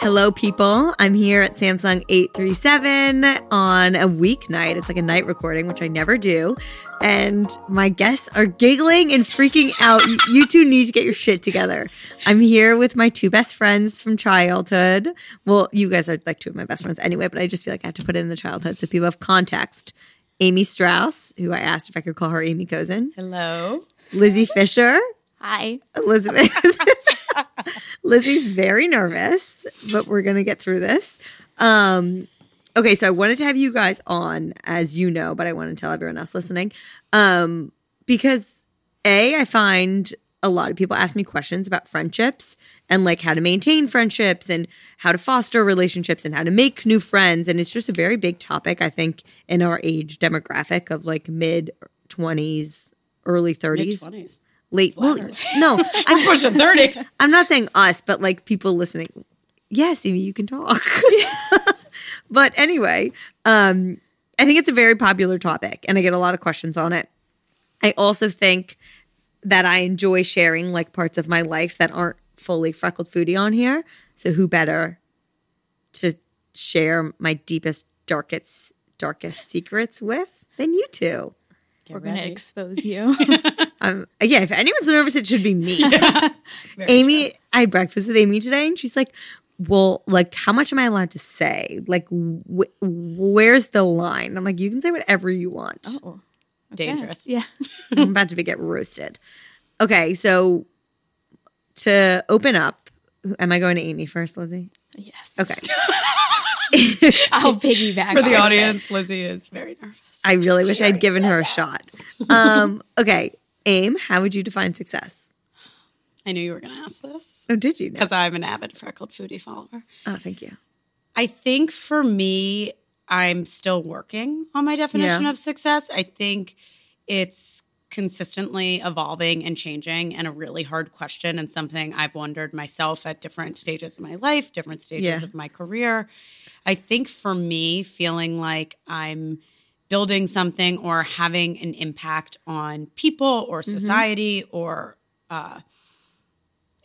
Hello, people. I'm here at Samsung 837 on a weeknight. It's like a night recording, which I never do. And my guests are giggling and freaking out. you two need to get your shit together. I'm here with my two best friends from childhood. Well, you guys are like two of my best friends anyway, but I just feel like I have to put it in the childhood so people have context. Amy Straus, who I asked if I could call her Amy Cozen. Hello. Lizzie Fisher. Hi. Elizabeth. Lizzie's very nervous, but we're going to get through this. Um, okay, so I wanted to have you guys on, as you know, but I want to tell everyone else listening. Um, because A, I find a lot of people ask me questions about friendships and like how to maintain friendships and how to foster relationships and how to make new friends. And it's just a very big topic, I think, in our age demographic of like mid 20s, early 30s. Mid 20s. Late. Well, no, I'm pushing 30. I'm not saying us, but like people listening. Yes, Amy, you can talk. but anyway, um, I think it's a very popular topic and I get a lot of questions on it. I also think that I enjoy sharing like parts of my life that aren't fully freckled foodie on here. So who better to share my deepest, darkest, darkest secrets with than you two? Get We're ready. gonna expose you. Um, yeah, if anyone's nervous, it should be me. Amy, I had breakfast with Amy today, and she's like, "Well, like, how much am I allowed to say? Like, wh- where's the line?" I'm like, "You can say whatever you want." oh, Dangerous. yeah. I'm about to be, get roasted. Okay, so to open up, am I going to Amy first, Lizzie? Yes. Okay, I'll piggyback For the audience, Lizzie is very nervous. I really wish I'd given her a shot. Um, okay, Aim, how would you define success? I knew you were going to ask this Oh, did you? Because I'm an avid freckled foodie follower. Oh, thank you. I think for me, I'm still working on my definition Yeah. of success. I think it's consistently evolving and changing and a really hard question and something I've wondered myself at different stages of my life, different stages Yeah. of my career. I think for me, feeling like I'm building something or having an impact on people or Mm-hmm. society or uh,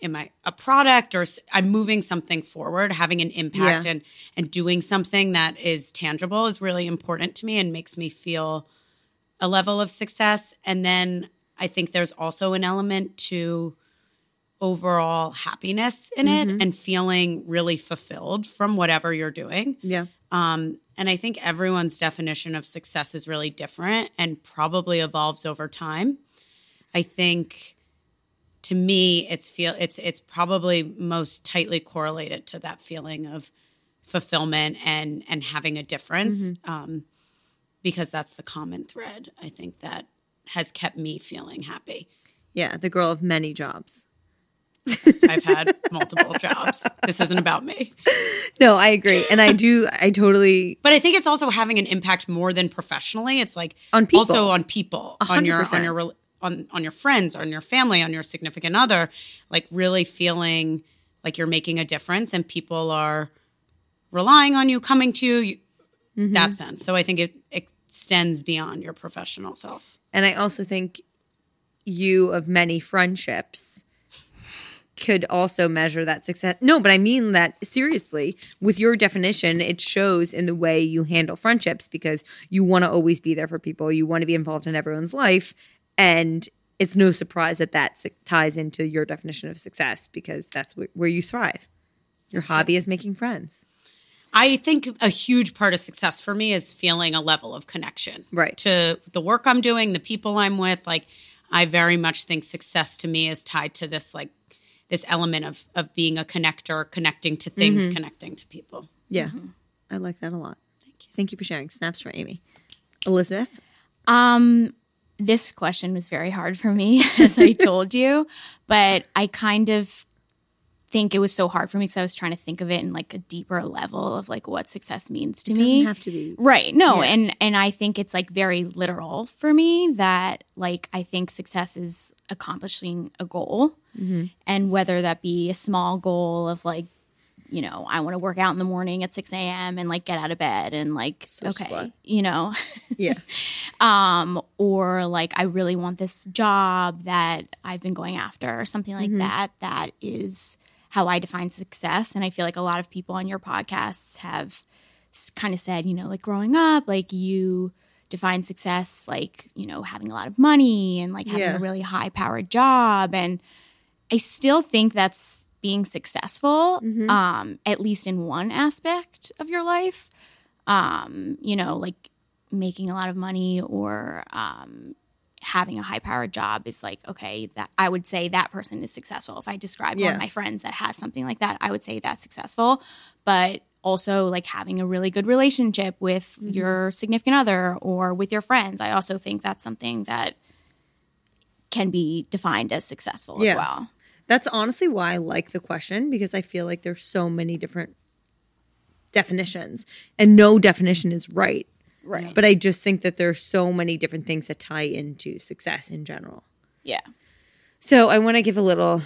am I a product or I'm moving something forward, having an impact Yeah. and and doing something that is tangible is really important to me and makes me feel a level of success. And then I think there's also an element to overall happiness in Mm-hmm. it and feeling really fulfilled from whatever you're doing. Yeah. Um, and I think everyone's definition of success is really different and probably evolves over time. I think to me, it's feel it's it's probably most tightly correlated to that feeling of fulfillment and and having a difference, um, because that's the common thread. I think that has kept me feeling happy. Yeah, the girl of many jobs. I've had multiple jobs. This isn't about me. No, I agree. And I do, I totally, But I think it's also having an impact more than professionally. It's like On people. also on people, on your on your on on your friends, on your family, on your significant other. Like really feeling like you're making a difference, and people are relying on you, coming to you. you Mm-hmm. That sense. So I think it extends beyond your professional self. and I also think you of many friendships could also measure that success. No, but I mean that seriously. With your definition, it shows in the way you handle friendships because you want to always be there for people. You want to be involved in everyone's life. And it's no surprise that that ties into your definition of success because that's where you thrive. Your hobby is making friends. I think a huge part of success for me is feeling a level of connection. Right. To the work I'm doing, the people I'm with. Like I very much think success to me is tied to this like this element of of being a connector, connecting to things, connecting to people. Yeah. I like that a lot. Thank you. Thank you for sharing. Snaps for Amy. Elizabeth? Um, this question was very hard for me, as I told you, but I kind of think it was so hard for me because I was trying to think of it in like a deeper level of like what success means to me. Doesn't have to be. Right. No, and and I think it's like very literal for me that like I think success is accomplishing a goal. And whether that be a small goal of like, you know, I want to work out in the morning at 6 a.m. and like get out of bed and like, okay, slut. you know, Yeah. um, or like I really want this job that I've been going after, or something like that. That is how I define success. And I feel like a lot of people on your podcasts have kind of said, you know, like growing up, like you define success like, you know, having a lot of money and like having Yeah. a really high powered job. And I still think that's being successful, um, at least in one aspect of your life. Um, you know, like making a lot of money or um, having a high powered job is like, okay, that I would say that person is successful. If I describe one of my friends that has something like that, I would say that's successful. But also like having a really good relationship with mm-hmm. your significant other or with your friends, I also think that's something that can be defined as successful Yeah. as well. That's honestly why I like the question because I feel like there's so many different definitions and no definition is right. Right. But I just think that there's so many different things that tie into success in general. Yeah. So I want to give a little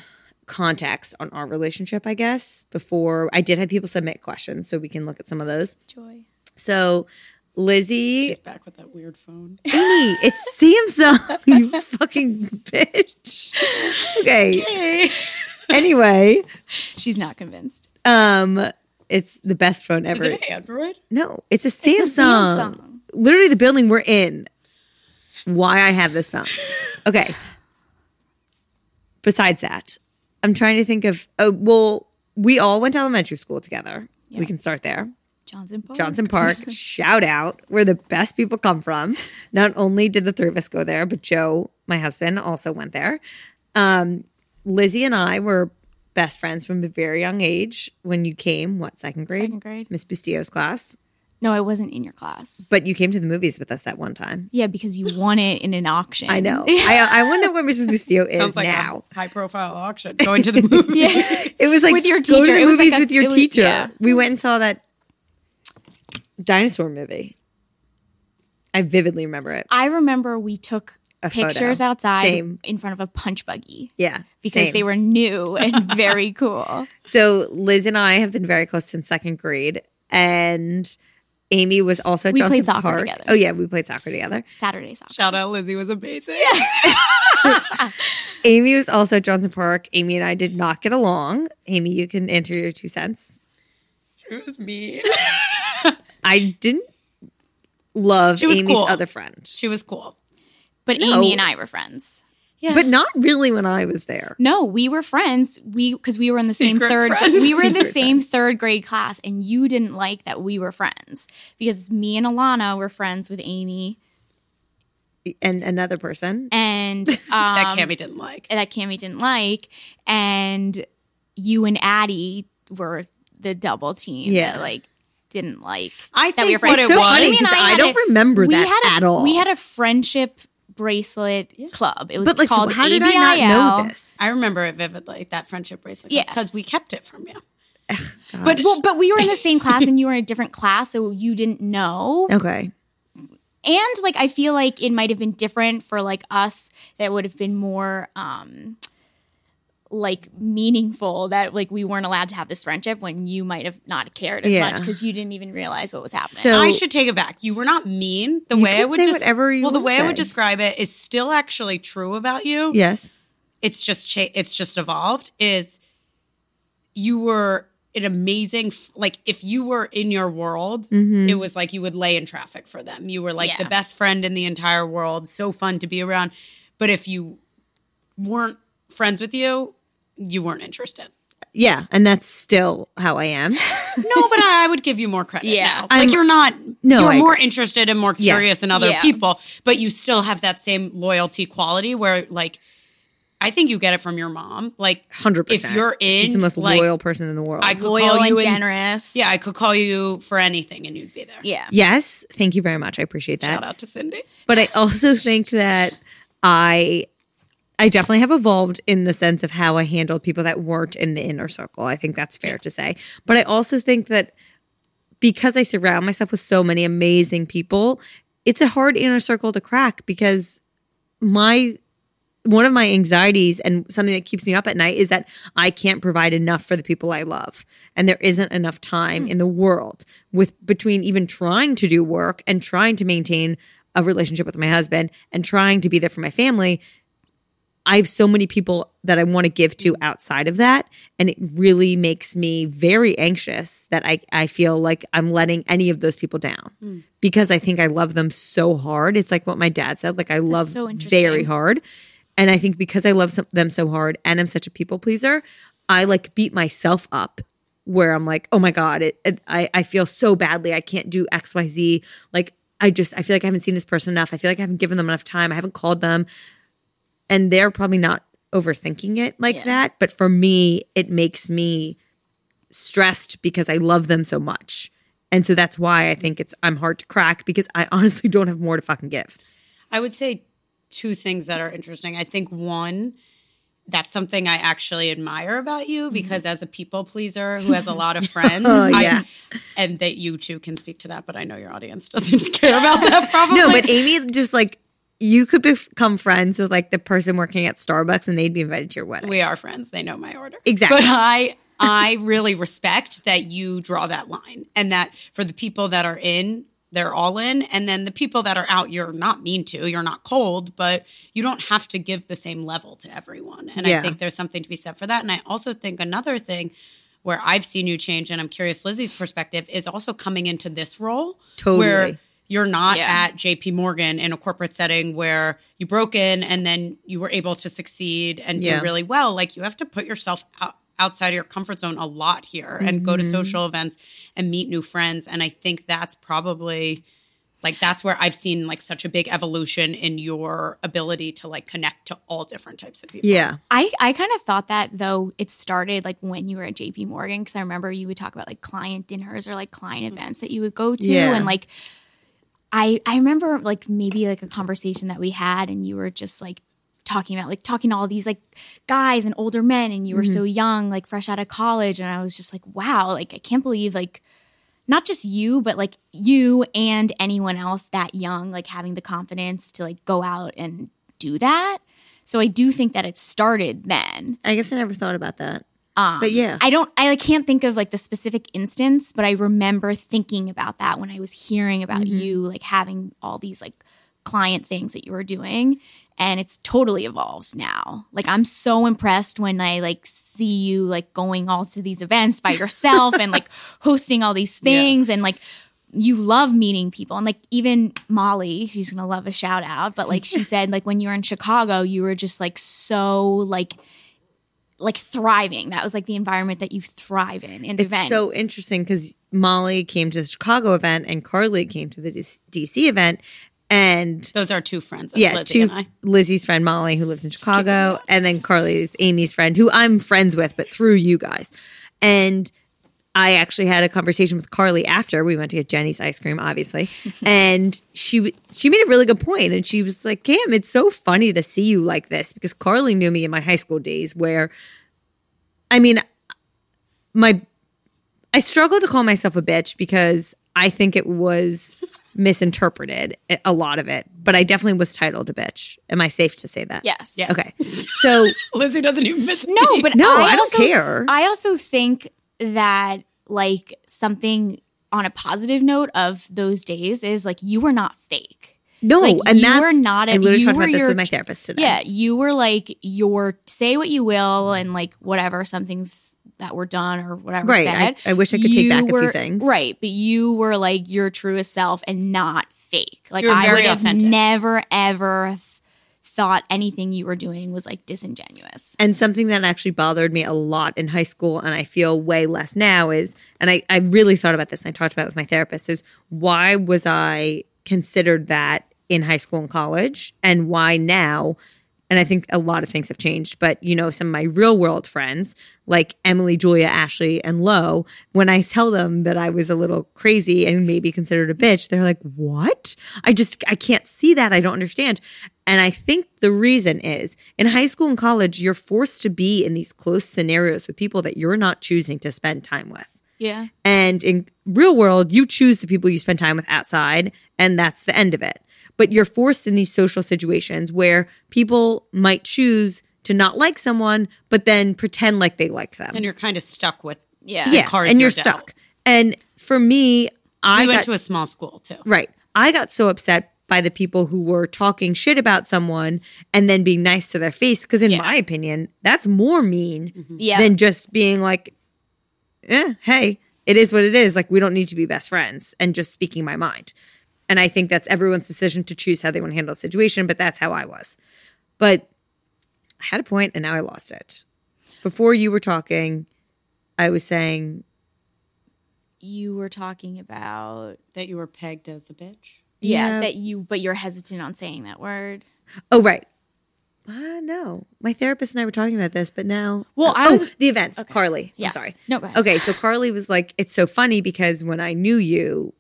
context on our relationship, I guess, before I did have people submit questions so we can look at some of those. Joy. So Lizzie, She's back with that weird phone. Amy, it's Samsung, you fucking bitch. Okay. Anyway, She's not convinced. um, it's the best phone Is ever. it an Android? No, it's a Samsung. It's a Samsung. Literally the building we're in. Why I have this phone. Okay. Besides that, I'm trying to think of oh well, we all went to elementary school together. We can start there. Johnson Park. Johnson Park, shout out where the best people come from. Not only did the three of us go there, but Joe, my husband, also went there. Um, Lizzie and I were best friends from a very young age when you came, what, second grade? Second grade. Miss Bustillo's class. No, I wasn't in your class. But you came to the movies with us that one time. yeah, because you won it in an auction. I know. I, I want to know where Mrs. Bustillo is Sounds like now. a high profile auction. Going to the movie. It was like With your Go to teacher. the It was movies like a- with your was- teacher. yeah. We went and saw that dinosaur movie. I vividly remember it. I remember we took A photo. pictures outside Same. in front of a punch buggy Yeah, because same. they were new and very cool. So Liz and I have been very close since second grade, and Amy was also at We Johnson played soccer Park. together. Oh yeah, we played soccer together. Saturday soccer. Shout out Lizzie was amazing. basic. Amy was also at Johnson Park. Amy and I did not get along. Amy, you can enter your two cents. It was mean. I didn't love Amy's cool. other friend, She was cool. But Amy and I were friends. but not really when I was there. No, we were friends. We because we were in the Secret same third. friends. We were in the Secret same third grade class, and you didn't like that we were friends because me and Alana were friends with Amy And another person. and um, That Cammy didn't like. that Cammy didn't like, and you and Addie were the double team. Yeah. that, like didn't like. I that we think were what friends. it so was- funny Amy and 'cause I had don't a- remember we that had a, at all. We had a friendship bracelet club. It was but like, called how did ABIL. I not know this? I remember it vividly, that friendship bracelet. Yeah. Because we kept it from you. But well, but we were in the same class and you were in a different class, so you didn't know. Okay. And like I feel like it might have been different for like us that would have been more um like meaningful that like we weren't allowed to have this friendship when you might have not cared as Yeah. much because you didn't even realize what was happening. So- I should take it back. You were not mean. The You way I would say just whatever you well, the wanna way I would describe it is still actually true about you. Yes. It's just cha- it's just evolved. Is you were an amazing f- like if you were in your world, Mm-hmm. it was like you would lay in traffic for them. You were like Yeah. the best friend in the entire world. So fun to be around. But if you weren't friends with you, you weren't interested. Yeah, and that's still how I am. No, but I, I would give you more credit. Yeah. now. I'm- like you're not. No, you're I more agree. interested and more Yes. curious in other Yeah. people, but you still have that same loyalty quality where, like, I think you get it from your mom. Like, Hundred percent. If you're in, she's the most like, loyal person in the world. I could Loyal call you and in- generous. Yeah, I could call you for anything and you'd be there. Yeah. yes, thank you very much. I appreciate that. Shout out to Cindy. but I also think that I I definitely have evolved in the sense of how I handled people that weren't in the inner circle. I think that's fair to say. But I also think that because I surround myself with so many amazing people, it's a hard inner circle to crack because my one of my anxieties and something that keeps me up at night is that I can't provide enough for the people I love. And there isn't enough time in the world with between even trying to do work and trying to maintain a relationship with my husband and trying to be there for my family. I have so many people that I want to give to mm-hmm. outside of that. And it really makes me very anxious that I, I feel like I'm letting any of those people down mm. because I think I love them so hard. It's like what my dad said, like I love so very hard. And I think because I love some, them so hard and I'm such a people pleaser, I like beat myself up where I'm like, oh my God, it, it, I, I feel so badly. I can't do X, Y, Z. Like, I just, I feel like I haven't seen this person enough. I feel like I haven't given them enough time. I haven't called them. And they're probably not overthinking it like that. But for me, it makes me stressed because I love them so much. And so that's why I think it's, I'm hard to crack because I honestly don't have more to fucking give. I would say two things that are interesting. I think one, that's something I actually admire about you mm-hmm. because as a people pleaser who has a lot of friends, Oh, I- yeah. and that you too can speak to that, but I know your audience doesn't care about that probably. No, but Amy just like, you could become friends with like the person working at Starbucks and they'd be invited to your wedding. we are friends. They know my order. Exactly. But I I really respect that you draw that line and that for the people that are in, they're all in. And then the people that are out, you're not mean to, you're not cold, but you don't have to give the same level to everyone. And Yeah. I think there's something to be said for that. And I also think another thing where I've seen you change, and I'm curious Lizzie's perspective, is also coming into this role Totally. Where you're not Yeah. at JP Morgan in a corporate setting where you broke in and then you were able to succeed and Yeah. do really well. Like you have to put yourself out, outside of your comfort zone a lot here and go to Mm-hmm. social events and meet new friends. And I think that's probably like that's where I've seen like such a big evolution in your ability to like connect to all different types of people. Yeah. I, I kind of thought that though it started like when you were at JP Morgan because I remember you would talk about like client dinners or like client events that you would go to Yeah. and like I I remember like maybe like a conversation that we had and you were just like talking about like talking to all these like guys and older men and you were so mm-hmm. young like fresh out of college and I was just like wow like I can't believe like not just you but like you and anyone else that young like having the confidence to like go out and do that so I do think that it started then. I guess I never thought about that. Um, but yeah. I don't I can't think of like the specific instance, but I remember thinking about that when I was hearing about mm-hmm. you like having all these like client things that you were doing and it's totally evolved now. Like I'm so impressed when I like see you like going all to these events by yourself and like hosting all these things and like you love meeting people and like even Molly, she's gonna love a shout out, but like she said, like when you were in Chicago, you were just like so like like thriving. That was like the environment that you thrive in in the It's event. so interesting because Molly came to the Chicago event and Carly came to the DC event. And Those are two friends of yeah, Lizzie two and I. Lizzie's friend Molly, who lives in Chicago, and then Carly's Amy's friend, who I'm friends with, but through you guys. And I actually had a conversation with Carly after we went to get Jeni's ice cream, obviously, and she she made a really good point, and she was like, "Cam, it's so funny to see you like this because Carly knew me in my high school days, where, I mean, my I struggle to call myself a bitch because I think it was misinterpreted eh, a lot of it, but I definitely was titled a bitch. Am I safe to say that? yes. Yes. Okay. So Lizzie doesn't even miss No, but No, I, I don't also, care. I also think that like something on a positive note of those days is like you were not fake. no, Like, and you that's were not. I A, literally you talked were about this your- with my therapist today. Yeah, you were like your say what you will and like whatever some things that were done or whatever Right, said. I- I wish I could take you back a few things. Right, but you were like your truest self and not fake. Like You were I very would have authentic. never ever th- thought anything you were doing was like disingenuous. And something that actually bothered me a lot in high school, and I feel way less now, is, and I, I really thought about this and I talked about it with my therapist, is why was I considered that in high school and college? And why now? And I think a lot of things have changed, but you know, some of my real world friends, like Emily, Julia, Ashley, and Lo, when I tell them that I was a little crazy and maybe considered a bitch, they're like, What? I just, I can't see that. I don't understand. And I think the reason is in high school and college, you're forced to be in these close scenarios with people that you're not choosing to spend time with. Yeah. And in real world, you choose the people you spend time with outside, and that's the end of it. But you're forced in these social situations where people might choose to not like someone, but then pretend like they like them. And you're kind of stuck with Yeah. yeah, cards and you're you're dealt. stuck. And for me, I we went got, to a small school too. right. I got so upset by the people who were talking shit about someone and then being nice to their face. Because in Yeah. my opinion, that's more mean Yeah. than just being like, eh, hey, it is what it is. Like, we don't need to be best friends and just speaking my mind. And I think that's everyone's decision to choose how they want to handle the situation, but that's how I was. But I had a point and now I lost it. Before you were talking, I was saying, you were talking about That you were pegged as a bitch. yeah, Yeah. that you but you're hesitant on saying that word. oh, right. Uh, no, my therapist and I were talking about this, but now. Well, I oh, was- the events. Carly. Yes. I'm sorry. No, go ahead. Okay, so Carly was like, "It's so funny because when I knew you,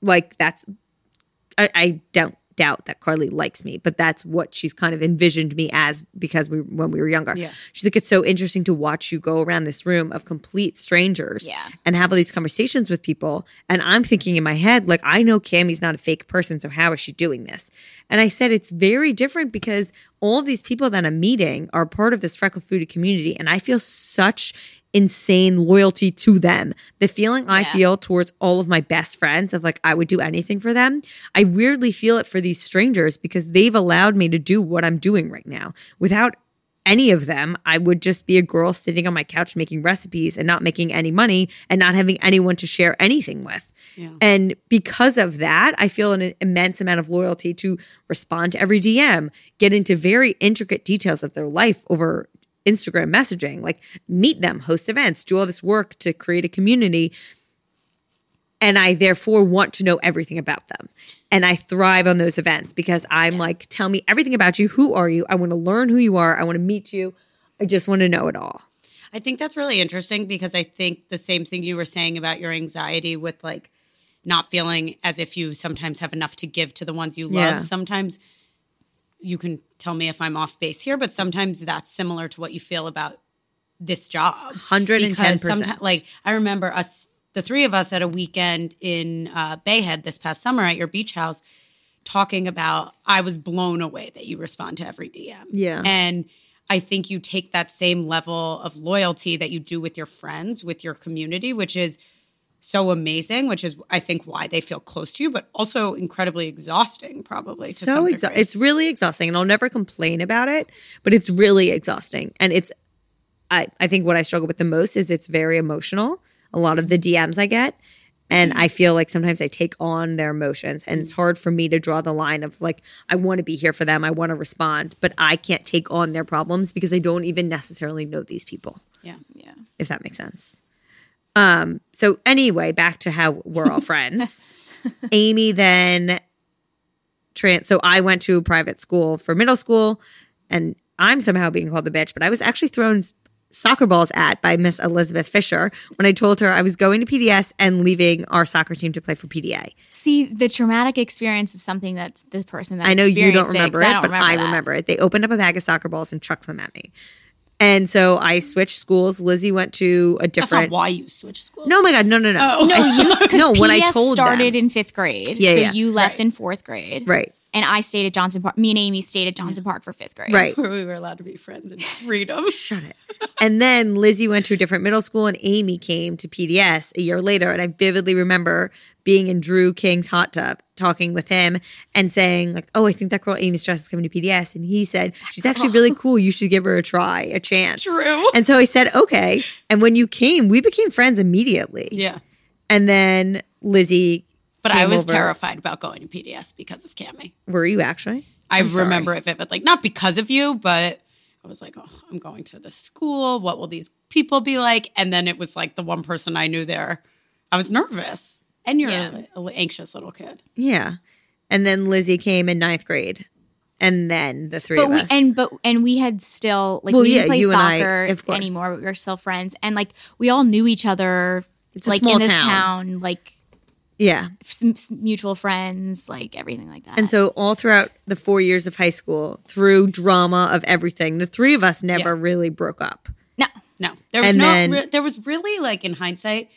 like that's, I, I don't doubt that Carly likes me, but that's what she's kind of envisioned me as because we when we were younger. Yeah. she's like, it's so interesting to watch you go around this room of complete strangers, Yeah. and have all these conversations with people. And I'm thinking in my head, like, I know Cammy's not a fake person, so how is she doing this? And I said it's very different because all these people that I'm meeting are part of this freckle foodie community, and I feel such insane loyalty to them. The feeling I feel towards all of my best friends of like I would do anything for them, I weirdly feel it for these strangers because they've allowed me to do what I'm doing right now. Without any of them, I would just be a girl sitting on my couch making recipes and not making any money and not having anyone to share anything with. And because of that, I feel an immense amount of loyalty to respond to every DM, get into very intricate details of their life over Instagram messaging, like meet them, host events, do all this work to create a community. And I therefore want to know everything about them. And I thrive on those events because I'm like, tell me everything about you. Who are you? I want to learn who you are. I want to meet you. I just want to know it all. I think that's really interesting because I think the same thing you were saying about your anxiety with like not feeling as if you sometimes have enough to give to the ones you love. Yeah. Sometimes you can tell me if I'm off base here, but sometimes that's similar to what you feel about this job. 110%. Because sometimes, like, I remember us, the three of us at a weekend in uh, Bay Head this past summer at your beach house talking about I was blown away that you respond to every DM. Yeah. And I think you take that same level of loyalty that you do with your friends, with your community, which is so amazing, which is I think why they feel close to you, but also incredibly exhausting, probably to so exa- it's really exhausting and i'll never complain about it but it's really exhausting and it's I, I think what i struggle with the most is it's very emotional a lot of the dms i get and i mm-hmm. feel like sometimes i take on their emotions and it's mm-hmm. hard for me to draw the line of like i want to be here for them i want to respond but i can't take on their problems because i don't even necessarily know these people yeah. Yeah. if that makes sense. Um, so anyway, back to how we're all friends. Amy then trans so I went to a private school for middle school and I'm somehow being called the bitch, but I was actually thrown soccer balls at by Miss Elizabeth Fisher when I told her I was going to PDS and leaving our soccer team to play for PDA. See, the traumatic experience is something that the person that I know you don't remember it, it, don't but I that. remember it. They opened up a bag of soccer balls and chucked them at me. And so I switched schools. Lizzie went to a That's not different why you switch schools. No, oh my God, no, no, no. Oh. No, you no. When I told started them, in fifth grade, Yeah, so yeah. you left in fourth grade, right, And I stayed at Johnson Park. Me and Amy stayed at Johnson Park for fifth grade, right. where we were allowed to be friends and freedom. Shut it. And then Lizzie went to a different middle school, and Amy came to PDS a year later. And I vividly remember being in Drew King's hot tub, talking with him, and saying like, "Oh, I think that girl Amy Straus is coming to PDS." And he said, "She's actually really cool. You should give her a try, a chance." True. And so I said, "Okay." And when you came, we became friends immediately. Yeah. And then Lizzie, But I was over. terrified about going to PDS because of Cami. Were you actually? I remember it vividly. Like, Not because of you, but I was like, oh, I'm going to this school. What will these people be like? And then it was like the one person I knew there. I was nervous. And you're Yeah. an anxious little kid. Yeah. And then Lizzie came in ninth grade. And then the three but of we us. and but and we had still like Well, we didn't yeah, play you and I, soccer of course. anymore. We were still friends, and like we all knew each other. It's a like small in this town. town, like yeah. s- s- mutual friends, like everything like that. And so all throughout the four years of high school, through drama of everything, the three of us never Yeah. really broke up. no, No, there was And no. then- re- there was really like in hindsight,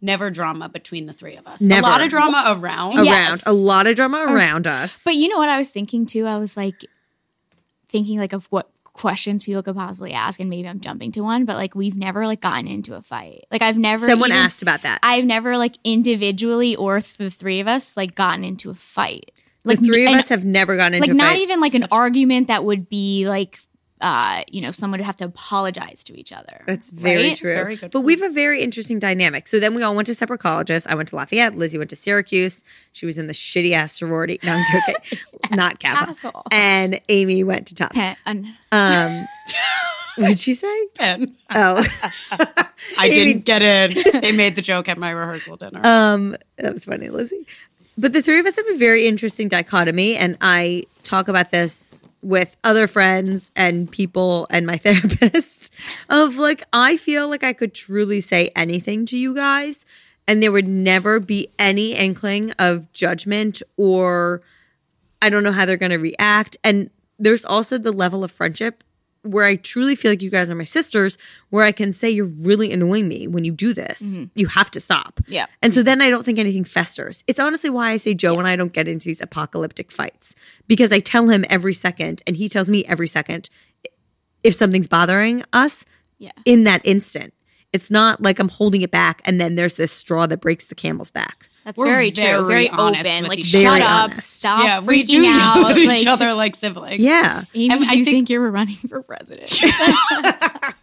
never drama between the three of us. Never. A lot of drama around. Around Yes. a lot of drama around us. But you know what I was thinking too? I was like thinking like of what questions people could possibly ask, and maybe I'm jumping to one, but like we've never like gotten into a fight. Like I've never Someone even- asked about that. I've never like individually or th- the three of us like gotten into a fight. the Like three of and, us have never gotten into like a not fight. even like an argument that would be like uh you know someone would have to apologize to each other. That's very right? true. Very good but we have a very interesting dynamic. So then we all went to separate colleges. I went to Lafayette. Lizzie went to Syracuse. She was in the shitty ass sorority. No, I'm joking. Not Kappa. Castle. And Amy went to Tufts. Pe- un- Um, what'd she say? And Oh, I didn't get in. They made the joke at my rehearsal dinner. um, that was funny, Lizzie. But the three of us have a very interesting dichotomy, and I talk about this with other friends and people and my therapist of like I feel like I could truly say anything to you guys and there would never be any inkling of judgment or I don't know how they're going to react. And there's also the level of friendship where I truly feel like you guys are my sisters, where I can say you're really annoying me when you do this. Mm-hmm. You have to stop. Yeah. And so then I don't think anything festers. It's honestly why I say Joe and I don't get into these apocalyptic fights because I tell him every second and he tells me every second if something's bothering us Yeah. in that instant. It's not like I'm holding it back and then there's this straw that breaks the camel's back. That's We're very true. very Very honest open. with Like each shut other. up. Very Stop yeah, freaking we do yell out. at each other like siblings. Yeah. Amy, And do I you think- think you were running for president?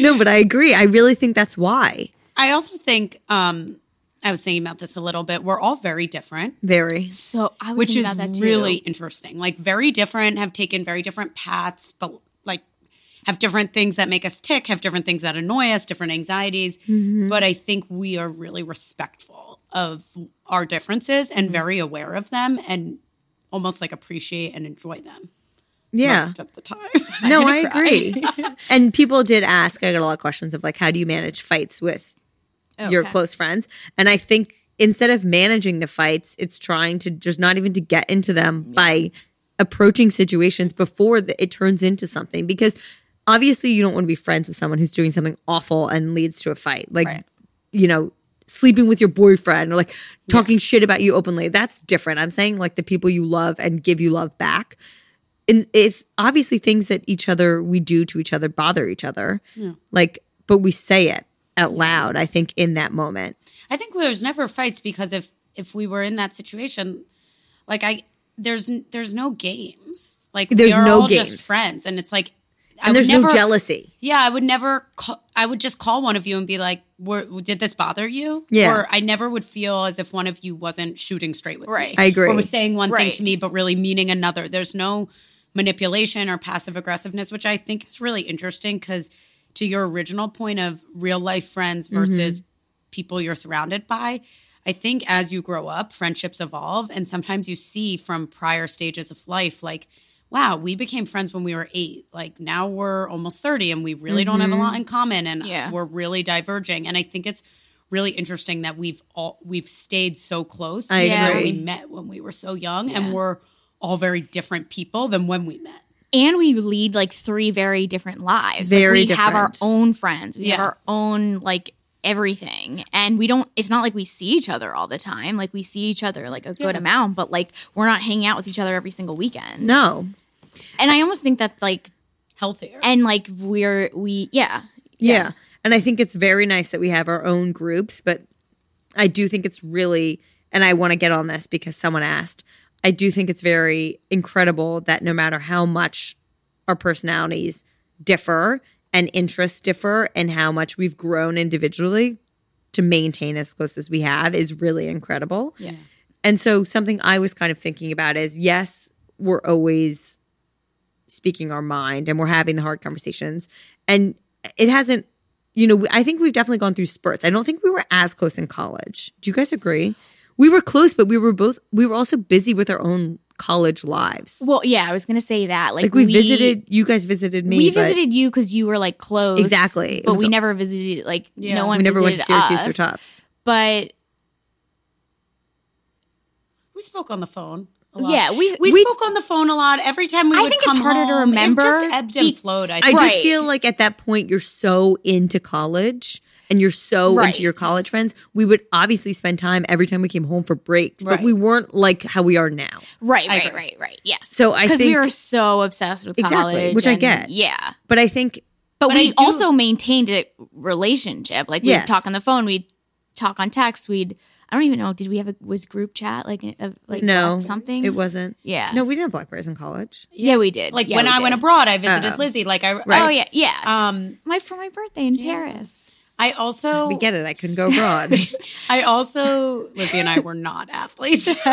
No, but I agree. I really think that's why. I also think um, I was thinking about this a little bit. We're all very different, Very. so I was which thinking is about that too. really interesting. Like very different, have taken very different paths, but like have different things that make us tick, have different things that annoy us, different anxieties. Mm-hmm. But I think we are really respectful of our differences and Mm-hmm. very aware of them and almost like appreciate and enjoy them Yeah. most of the time. No, I agree. and people did ask, I got a lot of questions of like, how do you manage fights with your close friends? And I think instead of managing the fights, it's trying to just not even to get into them by approaching situations before the, it turns into something. Because obviously, you don't want to be friends with someone who's doing something awful and leads to a fight. Like, Right. you know, sleeping with your boyfriend or like talking shit about you openly. That's different. I'm saying like the people you love and give you love back. And if obviously things that each other we do to each other bother each other, like, but we say it out loud. I think in that moment, I think there's never fights because if if we were in that situation, like I there's there's no games. Like There's we are no all games. just friends, and it's like I and there's never, no jealousy. Yeah, I would never. Call, I would just call one of you and be like, "Did this bother you?" Yeah. Or I never would feel as if one of you wasn't shooting straight with me. Right. me. I agree. Or was saying one thing to me but really meaning another. There's no manipulation or passive aggressiveness, which I think is really interesting because to your original point of real life friends mm-hmm. versus people you're surrounded by. I think as you grow up, friendships evolve. And sometimes you see from prior stages of life, like, wow, we became friends when we were eight. Like now we're almost 30 and we really don't have a lot mm-hmm. in common and Yeah. we're really diverging. And I think it's really interesting that we've all we've stayed so close. I even agree. we met when we were so young and we're all very different people than when we met. and we lead like three very different lives. Very like, we have our own friends. We have our own like everything. And we don't it's not like we see each other all the time. Like we see each other like a good amount, but like we're not hanging out with each other every single weekend. No, And I almost think that's like Healthier. and like we're we yeah. Yeah. And I think it's very nice that we have our own groups, but I do think it's really, and I want to get on this because someone asked, I do think it's very incredible that no matter how much our personalities differ and interests differ and how much we've grown individually to maintain as close as we have is really incredible. yeah. And so something I was kind of thinking about is yes, we're always speaking our mind and we're having the hard conversations. And it hasn't, you know, I think we've definitely gone through spurts. I don't think we were as close in college. Do you guys agree? We were close, but we were both, we were also busy with our own college lives. Well, yeah, I was gonna say that. Like, Like we, visited, you guys visited me. We but visited you because you were like close, Exactly. But we a- never visited. Like, Yeah. no one. We never went to visited Syracuse or us. Tufts. But We spoke on the phone. A lot. Yeah, we- we, we- spoke on the phone a lot. Every time we I would think it's come harder to remember It just ebbed and be- flowed. I, I think. just Right. feel like at that point you're so into college and you're so Right. into your college friends. We would obviously spend time every time we came home for breaks, but we weren't like how we are now. right, I right, agree. right, right. Yes. So I because we think- were so obsessed with Exactly, college, which I get. Yeah, But I think but, But we do- also maintained a relationship. Like we'd Yes. talk on the phone, we'd talk on text. We'd I don't even know. Did we have a was group chat like a, like no, something? It wasn't. Yeah. No, we didn't have Blackberries in college. Yeah, we did. Like Yeah, when we I went abroad, I visited Oh. Lizzie. Like I, Right. Oh yeah, yeah. Um, my for my birthday in Paris. I also We get it. I couldn't go abroad. I also Lizzie and I were not athletes.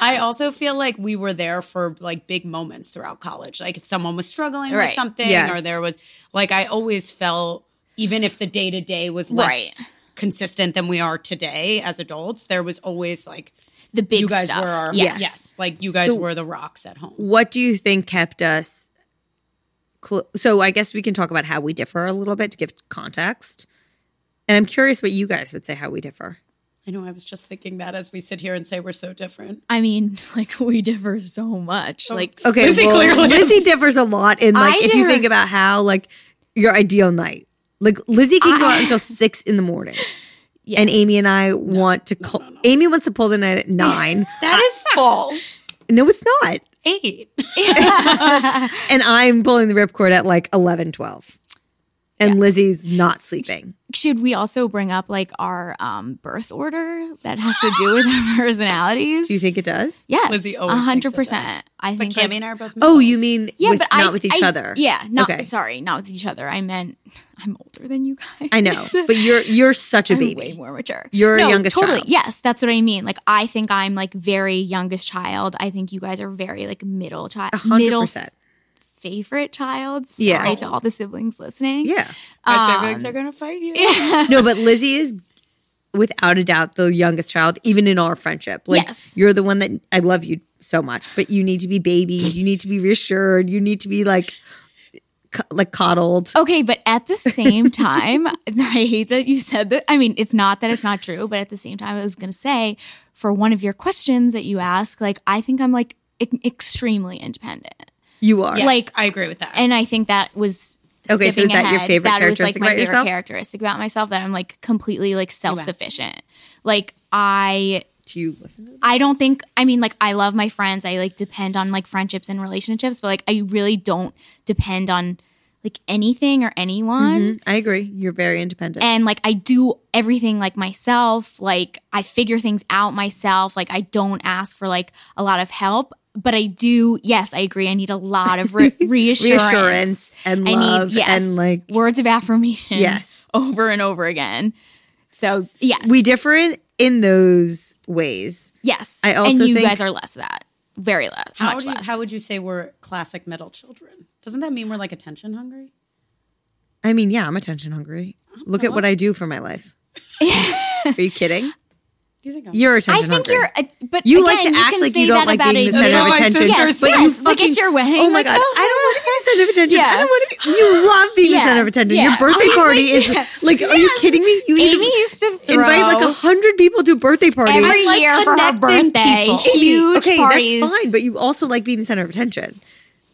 I also feel like we were there for like big moments throughout college. Like if someone was struggling with something Yes. or there was like I always felt even if the day to day was less Right. Consistent than we are today as adults, there was always like The big you guys stuff. were our yes. yes. like you guys So- were the rocks at home. what do you think kept us? Cl- so I guess we can talk about how we differ a little bit to give context. And I'm curious what you guys would say how we differ. I know I was just thinking that as we sit here and say we're so different. I mean, like we differ so much. Oh, like Okay, Lizzie well, clearly Lizzie differs a lot in like I if you think about how like your ideal night. Like Lizzie can go out until six in the morning, and Amy and I want to. Call, Amy wants to pull the night at nine. That is false. no, it's not. Eight. And I'm pulling the ripcord at like 11, 12. And Lizzie's not sleeping. should we also bring up like our um, birth order that has to do with our personalities? Do you think it does? yes, Lizzie a always hundred thinks it does. percent. I But think. Cammy like- and I are both. Oh, you mean yeah, with, but not I, with each I- other? Yeah, not Okay. sorry, not with each other. I meant I'm older than you guys. I know, but you're you're such a I'm baby. way more mature. You're a no, youngest totally. child. Yes, that's what I mean. Like I think I'm like very youngest child. I think you guys are very like middle child, A hundred middle percent. Favorite child. Sorry Yeah. to all the siblings listening. Yeah. My um, siblings are gonna fight you. No, but Lizzie is without a doubt the youngest child, even in our friendship. Like Yes. you're the one that I love you so much, but you need to be babied. You need to be reassured. You need to be like co- like coddled. Okay, but at the same time, I hate that you said that. I mean, it's not that it's not true, but at the same time, I was going to say for one of your questions that you ask, like, I think I'm like e- extremely independent. You are. Yes, Like- I agree with that. And I think that was. Okay, so is that your favorite that was like my about favorite yourself? characteristic about myself that I'm like completely like self-sufficient. Like I Do you listen to I don't think I mean like I love my friends. I like depend on like friendships and relationships, but like I really don't depend on like anything or anyone. Mm-hmm. I agree. You're very independent. And like I do everything like myself. Like I figure things out myself. Like I don't ask for like a lot of help, but I do. Yes, I agree. I need a lot of re- reassurance, Reassurance and I need, love and, like- words of affirmation. Yes. over and over again. So yes, we differ in, in those ways. yes. I also and you think- guys are less of that. Very less. how much would you, less. how would you say we're classic middle children? Doesn't that mean we're like attention hungry? I mean, yeah, I'm attention hungry. Oh, Look at what I do for my life. Are you kidding? Do you think I'm You're attention I think hungry. you're, uh, but You again, like to you act can like say you don't that like about being a the center of I said attention. yes, but yes, you like at your wedding. Oh my like, god, oh, I don't want to be the center of attention. I Yeah. don't want to. Be, you love being the center of attention. Yeah. Your birthday party like, is yeah. like. Are you kidding me? You need Amy to used to throw invite like a hundred people to a birthday party. every like year for her connecting birthday. people. Amy, Huge okay, parties. that's fine, but you also like being the center of attention.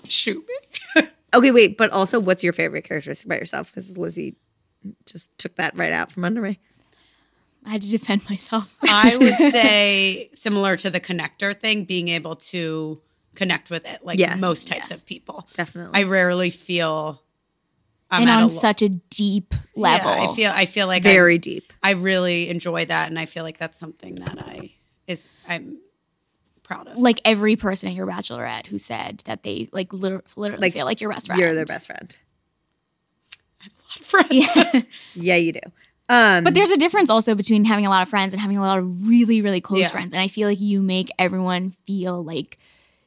shoot me? Okay, wait, but also, what's your favorite characteristic about yourself? Because Lizzie just took that right out from under me. I had to defend myself. I would say similar to the connector thing, being able to connect with it, like Yes. most types of people. Definitely. I rarely feel I'm and at on a lo- such a deep level. Yeah, I feel I feel like Very I, deep. I really enjoy that, and I feel like that's something that I is I'm proud of. like every person at your bachelorette who said that they like liter- literally Like, feel like your best friend. You're their best friend. I have a lot of friends. Yeah, you do. Um, But there's a difference also between having a lot of friends and having a lot of really, really close Yeah. friends. And I feel like you make everyone feel like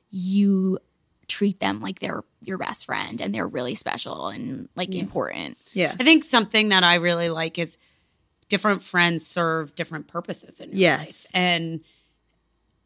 you treat them like they're your best friend and they're really special and like important. Yeah. I think something that I really like is different friends serve different purposes in your Yes. life. And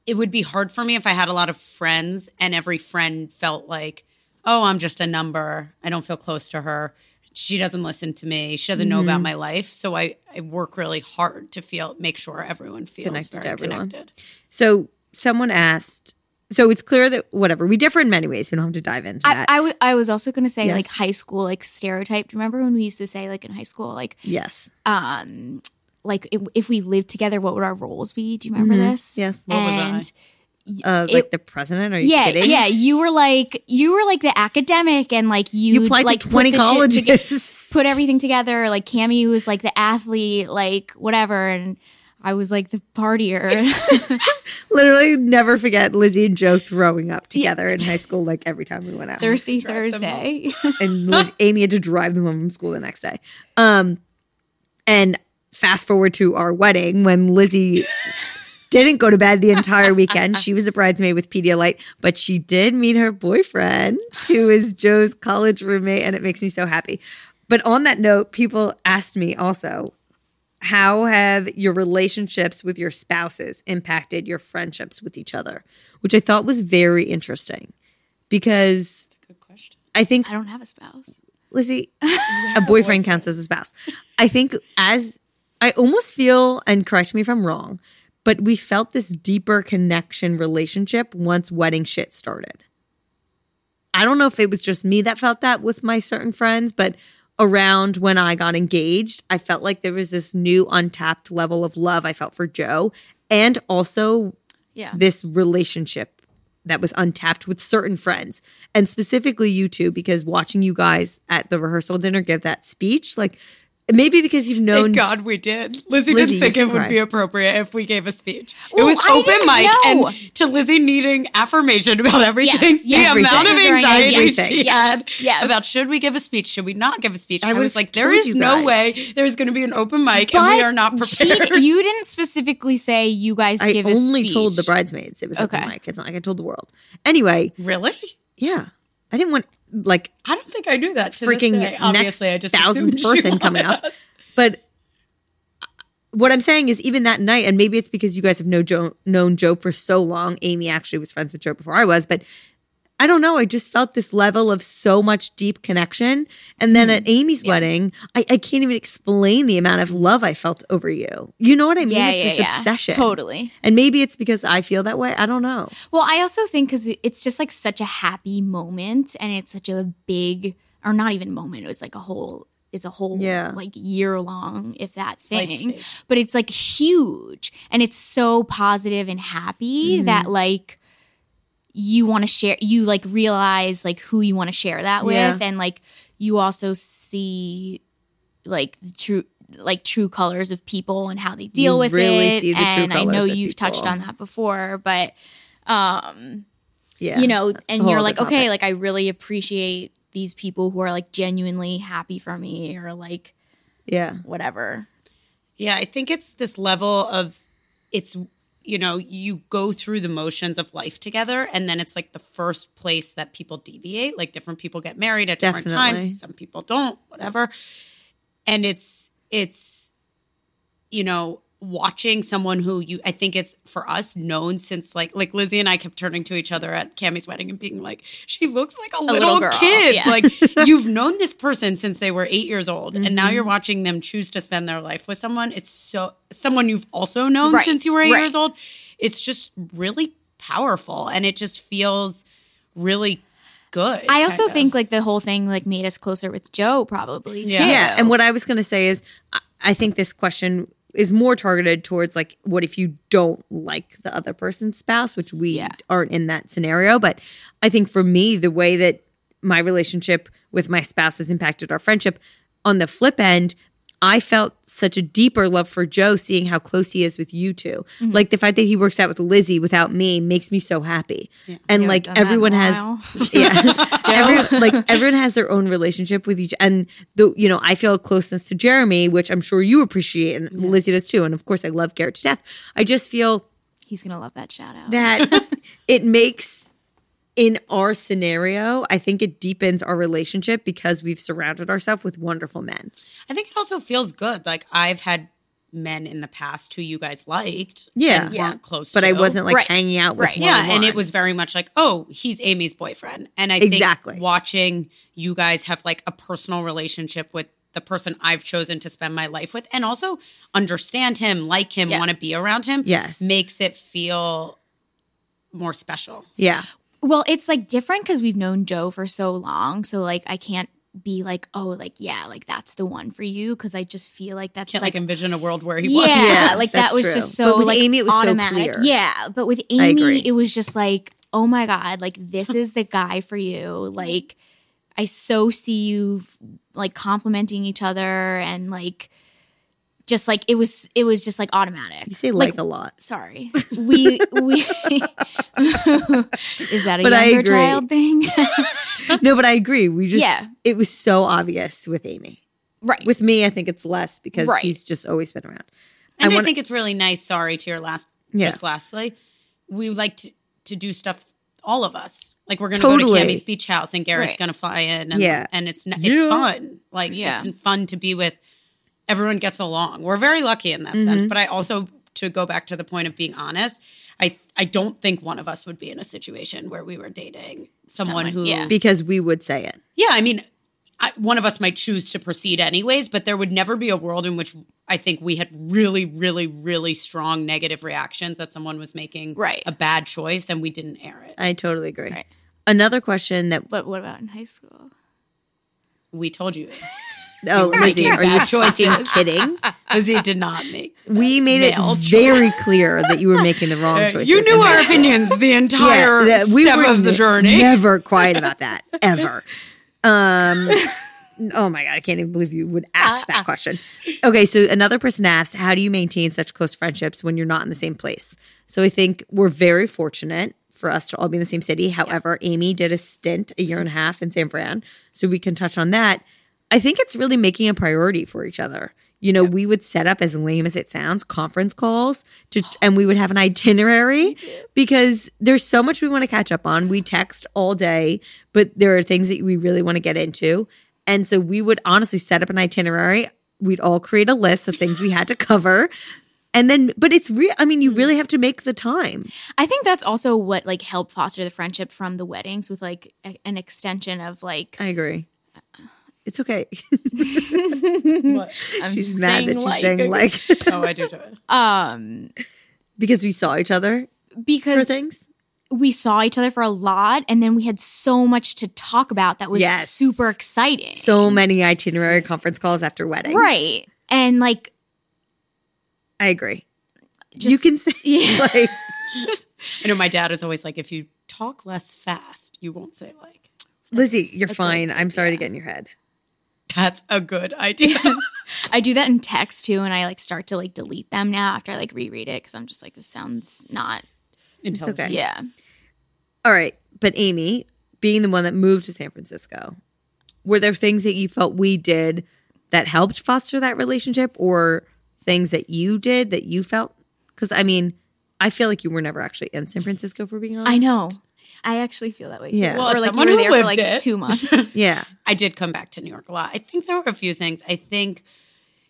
it would be hard for me if I had a lot of friends and every friend felt like, oh, I'm just a number. I don't feel close to her. She doesn't listen to me. She doesn't know Mm-hmm. about my life. So I, I work really hard to feel make sure everyone feels Connected very everyone. connected. So someone asked. So it's clear that whatever we differ in many ways. We don't have to dive into I, that. I, w- I was also going to say Yes. like high school like stereotype. Do you remember when we used to say like in high school like yes. um like if, if we lived together what would our roles be? Do you remember this? Mm-hmm. Yes. What was I? And Uh, it- like the president? Are you yeah, kidding? yeah. You were like you were like the academic and like you You applied like to twenty the colleges. toge- put everything together. Like Cammy was like the athlete, like whatever, and I was like the partier. Literally, never forget Lizzie and Joe throwing up together in high school. Like every time we went out. Thirsty Drive Thursday. and Liz, Amy had to drive them home from school the next day. Um, and fast forward to our wedding when Lizzie didn't go to bed the entire weekend. She was a bridesmaid with Pedialyte, but she did meet her boyfriend, who is Joe's college roommate, and it makes me so happy. But on that note, people asked me also, how have your relationships with your spouses impacted your friendships with each other? Which I thought was very interesting because That's a Good question. I think I don't have a spouse. Lizzie, a boyfriend counts as a spouse. I think as I almost feel, and correct me if I'm wrong, but we felt this deeper connection relationship once wedding shit started. I don't know if it was just me that felt that with my certain friends, but around when I got engaged, I felt like there was this new untapped level of love I felt for Joe and also Yeah. this relationship that was untapped with certain friends and specifically you two because watching you guys at the rehearsal dinner give that speech like maybe because you've known Thank God we did. Lizzie, Lizzie, didn't think it would cry. be appropriate if we gave a speech. it was open mic know. and to Lizzie needing affirmation about everything. Yes, yes, the amount of anxiety Everything. she Yes, had yes. about should we give a speech, should we not give a speech. I, would've was like, there is no way there's going to be an open mic and we are not prepared. she- you didn't specifically say you guys I give a speech. I only told the bridesmaids it was open mic. It's not like I told the world. Anyway, really? yeah. I didn't want like I don't think I do that to freaking this day. Obviously, I just thousand assumed she person coming up. But what I'm saying is, even that night, and maybe it's because you guys have know Joe, known Joe for so long. Amy actually was friends with Joe before I was, but I don't know. I just felt this level of so much deep connection. And then Hmm. at Amy's wedding, I, I can't even explain the amount of love I felt over you. You know what I mean? Yeah, it's yeah, this yeah. obsession. Totally. And maybe it's because I feel that way. I don't know. Well, I also think because it's just like such a happy moment and it's such a big, or not even moment, it was like a whole, it's a whole Yeah. like year long, if that thing. But it's like huge and it's so positive and happy that like you want to share, you like realize like who you want to share that with. Yeah. And like you also see like the true like true colors of people and how they deal You with really it. see the true and I know of you've touched on that before, but um Yeah. you know, and you're like, okay, like I really appreciate these people who are like genuinely happy for me or like yeah. whatever. Yeah, I think it's this level of it's you know, you go through the motions of life together and then it's like the first place that people deviate. Like different people get married at different Definitely. times, some people don't, whatever. And it's it's you know, watching someone who you I think it's for us known since like like Lizzie and I kept turning to each other at Cammy's wedding and being like, she looks like a, little, little kid. yeah. Like you've known this person since they were eight years old, and now Mm-hmm. you're watching them choose to spend their life with someone. It's so someone you've also known Right, since you were eight right. years old. It's just really powerful, and it just feels really good. I also kind of. think like the whole thing like made us closer with Joe probably. Yeah. too. Yeah. And what I was going to say is, I- I think this question is more targeted towards like, what if you don't like the other person's spouse, which we Yeah. aren't in that scenario. But I think for me, the way that my relationship with my spouse has impacted our friendship on the flip end, I felt such a deeper love for Joe seeing how close he is with you 2 Mm-hmm. Like the fact that he works out with Lizzie without me makes me so happy. And haven't like done that in a everyone has yeah. Every, like everyone has their own relationship with each and the you know, I feel a closeness to Jeremy, which I'm sure you appreciate and Lizzie does too. And of course I love Garrett to death. I just feel He's gonna love that shout out. that it makes in our scenario, I think it deepens our relationship because we've surrounded ourselves with wonderful men. I think it also feels good. Like I've had men in the past who you guys liked, Yeah. and Yeah. weren't close. But to. I wasn't like Right. hanging out with Right. yeah, and it was very much like, oh, he's Amy's boyfriend, and I Exactly. think watching you guys have like a personal relationship with the person I've chosen to spend my life with, and also understand him, like him, Yeah. want to be around him, Yes. makes it feel more special. yeah. Well, it's like different because we've known Joe for so long. So like I can't be like, oh, like yeah, like that's the one for you because I just feel like that's Can't like, like envision a world where he was. yeah, Yeah, like that was true. just so But with like Amy, it was so automatic. clear. Yeah, but with. Amy, it was just like, oh my god, like this is the guy for you. Like I so see you like complimenting each other and like just like it was it was just like automatic. You say like, a lot. Sorry, we we is that a But younger agree. child thing? no, but I agree. We just Yeah. it was so obvious with Amy. right. With me, I think it's less because Right. he's just always been around. And I, wanna- think it's really nice. Sorry to your last, Yeah. just lastly, we like to, to do stuff. All of us, like we're going to Totally. go to Cammy's beach house, and Garrett's Right. going to fly in, and, Yeah. and it's n- it's Yeah. fun. Like Yeah. it's fun to be with. Everyone gets along. We're very lucky in that Mm-hmm. sense. But I also, to go back to the point of being honest, I I don't think one of us would be in a situation where we were dating someone, Someone, who yeah. because we would say it. yeah, I mean, I, one of us might choose to proceed anyways, but there would never be a world in which I think we had really, really, really strong negative reactions that someone was making Right. a bad choice and we didn't air it. I totally agree. Right. Another question that but what about in high school? We told you. oh Lizzie, are you fucking kidding? Lizzie did not make. We made it male very clear that you were making the wrong choices. You knew our opinions the entire that we step of the journey. Never quiet about that ever. Um, oh my god, I can't even believe you would ask Uh, that question. Okay, so another person asked, "How do you maintain such close friendships when you're not in the same place?" So I think we're very fortunate for us to all be in the same city. However, Amy did a stint a year and a half in San Fran, so we can touch on that. I think it's really making a priority for each other. You know, we would set up as lame as it sounds, conference calls to and we would have an itinerary because there's so much we want to catch up on. We text all day, but there are things that we really want to get into. And so we would honestly set up an itinerary. We'd all create a list of things we had to cover. And then but it's real I mean, you really have to make the time. I think that's also what like helped foster the friendship from the weddings with like a- an extension of like I agree. It's okay. What? I'm She's mad that she's like, saying like Oh, I do. it. um because we saw each other for because things. we saw each other for a lot and then we had so much to talk about that was Yes. super exciting. So many itinerary conference calls after weddings. right. And like I agree. just you can say yeah. like I know my dad is always like, if you talk less fast, you won't say like. Lizzie, you're fine. I'm sorry to get in your head. That's a good idea. I do that in text too and I like start to like delete them now after I like reread it cuz I'm just like this sounds not Intelligent. okay. yeah. All right. But Amy, being the one that moved to San Francisco, were there things that you felt we did that helped foster that relationship or things that you did that you felt? Because I mean, I feel like you were never actually in San Francisco for being honest. I know. I actually feel that way too. Yeah. Well, or like you were who there for lived like it. 2 months. Yeah. I did come back to New York a lot. I think there were a few things. I think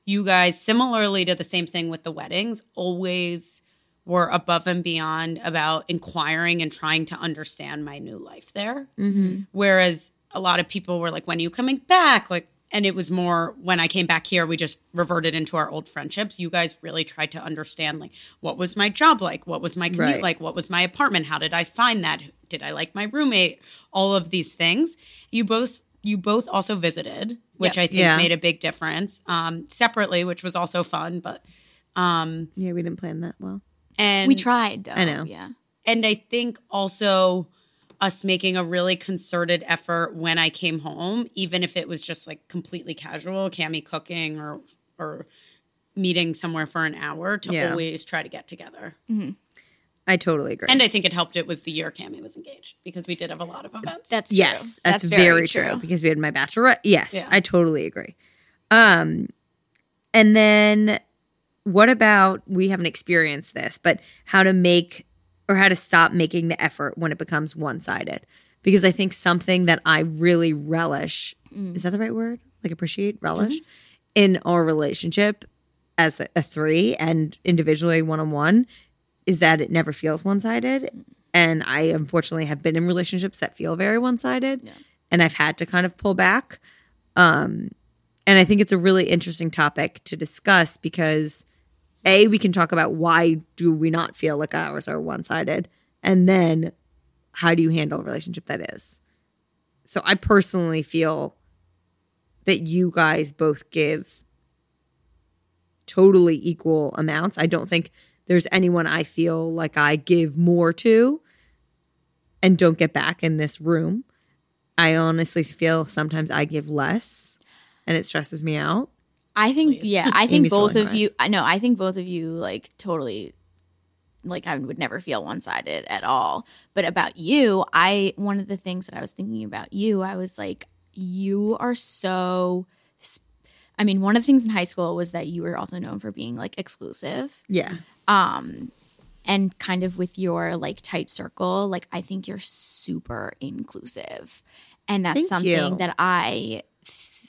you guys, similarly to the same thing with the weddings, always were above and beyond about inquiring and trying to understand my new life there. Mm-hmm. Whereas a lot of people were like, when are you coming back? Like, and it was more when I came back here, we just reverted into our old friendships. You guys really tried to understand, like, what was my job like? What was my commute Right. like? What was my apartment? How did I find that? Did I like my roommate? All of these things. You both you both also visited, which Yep. I think Yeah. made a big difference. Um, separately, which was also fun, but um, Yeah, we didn't plan that well. and we tried though. I know. Yeah. and I think also us making a really concerted effort when I came home, even if it was just like completely casual, Cami cooking or or meeting somewhere for an hour to Yeah. always try to get together. I totally agree. And I think it helped. It was the year Cami was engaged because we did have a lot of events. That's true. yes, that's, very, true. because we had my bachelorette. Yes, Yeah. I totally agree. Um, and then what about we haven't experienced this, but how to make or how to stop making the effort when it becomes one sided. Because I think something that I really relish mm. is that the right word? Like appreciate, relish mm-hmm. in our relationship as a, a three and individually one on one is that it never feels one sided. Mm. And I unfortunately have been in relationships that feel very one sided. And I've had to kind of pull back. Um, and I think it's a really interesting topic to discuss because A, we can talk about why do we not feel like ours are one sided? And then how do you handle a relationship that is? So I personally feel that you guys both give totally equal amounts. I don't think there's anyone I feel like I give more to and don't get back in this room. I honestly feel sometimes I give less and it stresses me out. I think yeah, I think both of you I know, I think both of you like totally like I would never feel one-sided at all. But about you, I one of the things that I was thinking about you, I was like you are so I mean, one of the things in high school was that you were also known for being like exclusive Yeah. Um and kind of with your like tight circle, like I think you're super inclusive. And that's Thank something you. that I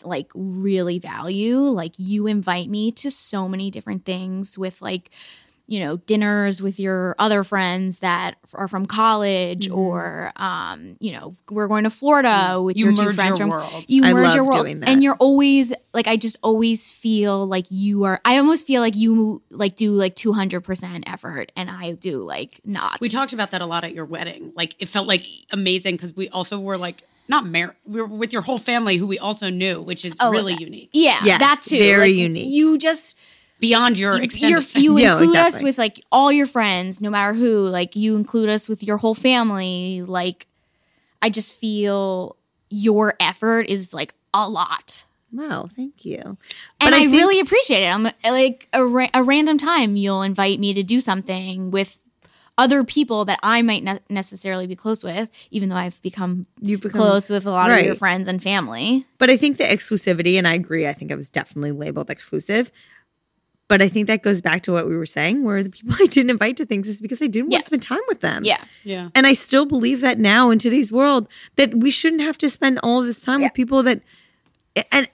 like really value. Like you invite me to so many different things with like you know dinners with your other friends that are from college Mm-hmm. or um you know we're going to Florida with You your two friends your from worlds. you I merge your world and you're always like I just always feel like you are I almost feel like you like do like 200% effort and I do like not We talked about that a lot at your wedding. Like it felt like amazing because we also were like not married. With your whole family who we also knew, which is oh, really unique. yeah Yes, that too very Like, unique. you just Beyond your you're, extended you No, include us with like all your friends no matter who like you include us with your whole family like I just feel your effort is like a lot Wow, thank you. and But I, think- really appreciate it. I'm like a, ra- a random time you'll invite me to do something with other people that I might not necessarily be close with, even though I've become, You've become- close with a lot of your friends and family. But I think the exclusivity, and I agree, I think I was definitely labeled exclusive. But I think that goes back to what we were saying, where the people I didn't invite to things is because I didn't want to spend time with them. Yeah. Yeah. And I still believe that now in today's world that we shouldn't have to spend all this time with people that and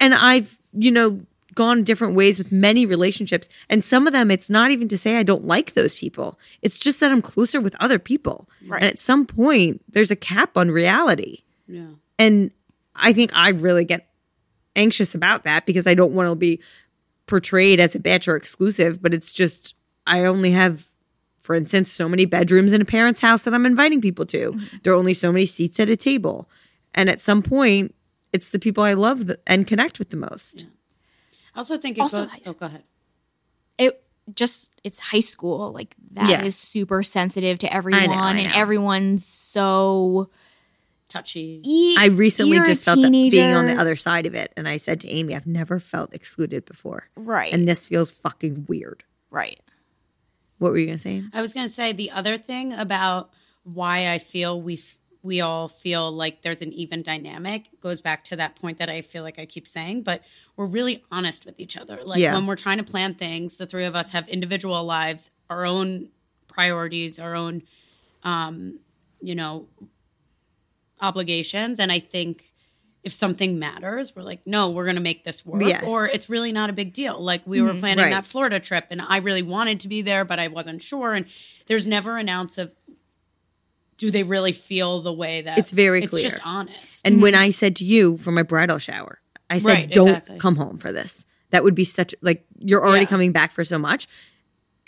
and I've, you know, gone different ways with many relationships. And some of them it's not even to say I don't like those people. It's just that I'm closer with other people. Right. And at some point there's a cap on reality. Yeah. And I think I really get anxious about that because I don't want to be portrayed as a bitch or exclusive, but it's just I only have, for instance, so many bedrooms in a parent's house that I'm inviting people to. Mm-hmm. There are only so many seats at a table. And at some point, it's the people I love th- and connect with the most. I also think it Also goes. high Oh, go ahead. It just, it's high school. Like that is Yeah. super sensitive to everyone, I and know. everyone's so. Touchy. E- I recently you're just felt that being on the other side of it. And I said to Amy, I've never felt excluded before. Right. And this feels fucking weird. Right. What were you going to say? I was going to say the other thing about why I feel we f- we all feel like there's an even dynamic goes back to that point that I feel like I keep saying, but we're really honest with each other. Like Yeah. when we're trying to plan things, the three of us have individual lives, our own priorities, our own um, you know, obligations, and I think if something matters, we're like, no, we're going to make this work, Yes. or it's really not a big deal. Like we were planning Right. that Florida trip, and I really wanted to be there, but I wasn't sure. And there's never an ounce of do they really feel the way that It's very clear. it's just honest. And when mm-hmm. I said to you for my bridal shower, I said, Right, don't exactly. come home for this. That would be such, like, you're already Yeah. coming back for so much.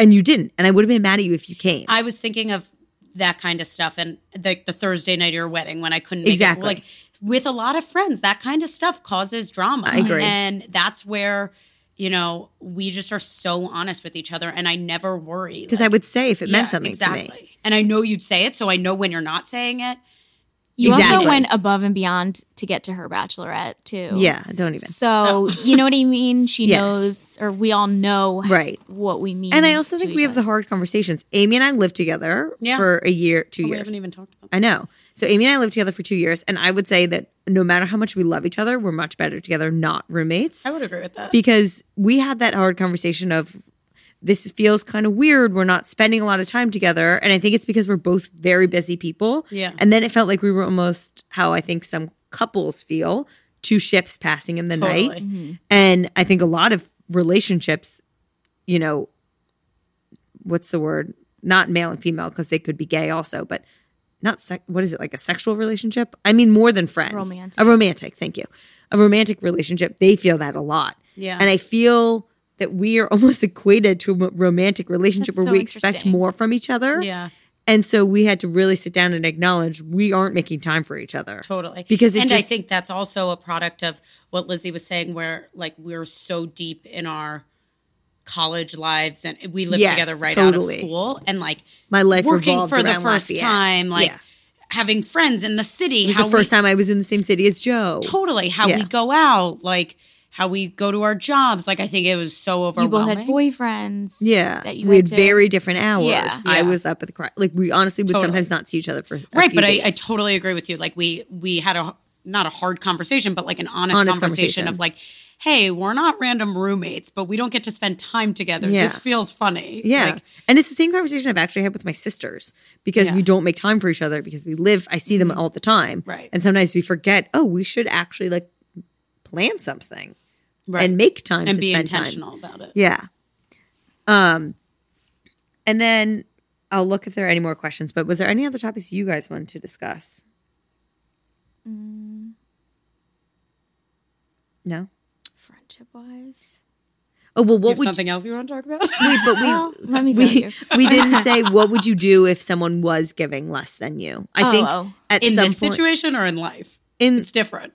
And you didn't. And I would have been mad at you if you came. I was thinking of that kind of stuff and like the, Thursday night of your wedding when I couldn't make Exactly. it. Like with a lot of friends, that kind of stuff causes drama. I agree. And that's where, you know, we just are so honest with each other and I never worry. Because I would say if it meant something to me. And I know you'd say it, so I know when you're not saying it. You Exactly. also went above and beyond to get to her bachelorette too. Yeah, don't even. So you know what I mean? She Yes. knows, or we all know, Right. what we mean. And I also think we have the hard conversations. Amy and I lived together Yeah. for a year, two We years. haven't even talked about I know. So Amy and I lived together for two years. And I would say that no matter how much we love each other, we're much better together, not roommates. I would agree with that. because we had that hard conversation of this feels kind of weird. We're not spending a lot of time together. And I think it's because we're both very busy people. Yeah. And then it felt like we were almost how I think some couples feel two ships passing in the Totally. night. Mm-hmm. And I think a lot of relationships, you know, what's the word? Not male and female because they could be gay also, but not sec- what is it like a sexual relationship? I mean more than friends. Romantic. A romantic, thank you. A romantic relationship, they feel that a lot. Yeah. And I feel that we are almost equated to a romantic relationship That's where so we expect more from each other. Yeah. And so we had to really sit down and acknowledge we aren't making time for each other. Totally. Because and I think that's also a product of what Lizzie was saying, where like we're so deep in our college lives and we lived Yes, together right totally. out of school and like My life working for the first Lafayette. time, like Yeah. having friends in the city. It was how the first we, time I was in the same city as Joe. totally how Yeah. we go out, like how we go to our jobs. Like I think it was so You both overwhelming. had boyfriends. Yeah, that you we had to- very different hours. Yeah. I was up at the cri- like we honestly would Totally. sometimes not see each other for a right few but I. I totally agree with you like we we had a not a hard conversation but like an honest, Honest conversation, conversation. of like hey we're not random roommates but we don't get to spend time together Yeah. this feels funny Yeah. like, and it's the same conversation I've actually had with my sisters because Yeah. Mm-hmm. we don't make time for each other because we live, I see them all the time. Right. And sometimes we forget, oh, we should actually like plan something right. and make time and to be spend time. intentional about it Yeah. Um, and then I'll look if there are any more questions, but was there any other topics you guys wanted to discuss? Mm. No? friendship wise. Oh, well, You what have would something else you want to talk about we, but we, Well, let me tell we, you. we didn't say what would you do if someone was giving less than you. I Oh, think oh. at in some this point, situation or in life in it's different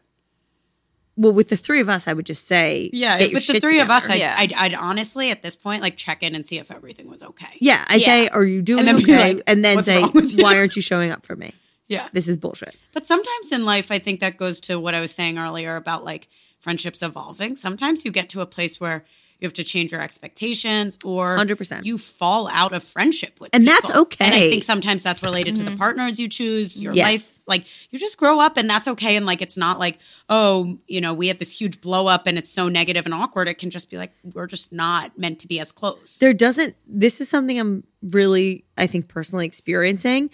well, with the three of us, I would just say, yeah get your with the shit three of us. I'd, Yeah. I'd, I'd honestly at this point like check in and see if everything was okay yeah, I'd Yeah. say, are you doing then okay? like, and then say, wrong with you?" why aren't you showing up for me? Yeah This is bullshit. But sometimes in life, I think that goes to what I was saying earlier about like friendships evolving. Sometimes you get to a place where you have to change your expectations or 100%. you fall out of friendship with And people. that's okay. And I think sometimes that's related to the mm. partners you choose, your Yes. life. Like you just grow up and that's okay. And like it's not like, oh, you know, we had this huge blow up and it's so negative and awkward. It can just be like, we're just not meant to be as close. There doesn't, this is something I'm really, I think, personally experiencing.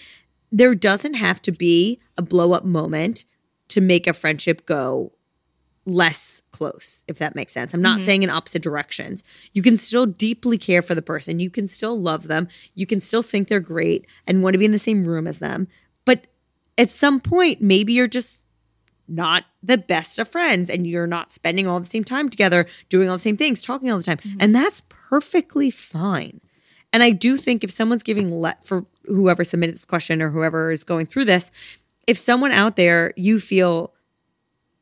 There doesn't have to be a blow up moment to make a friendship go less close, if that makes sense. I'm not mm-hmm. saying in opposite directions. You can still deeply care for the person. You can still love them. You can still think they're great and want to be in the same room as them. But at some point, maybe you're just not the best of friends and you're not spending all the same time together, doing all the same things, talking all the time. Mm-hmm. And that's perfectly fine. And I do think if someone's giving let for whoever submitted this question or whoever is going through this, if someone out there you feel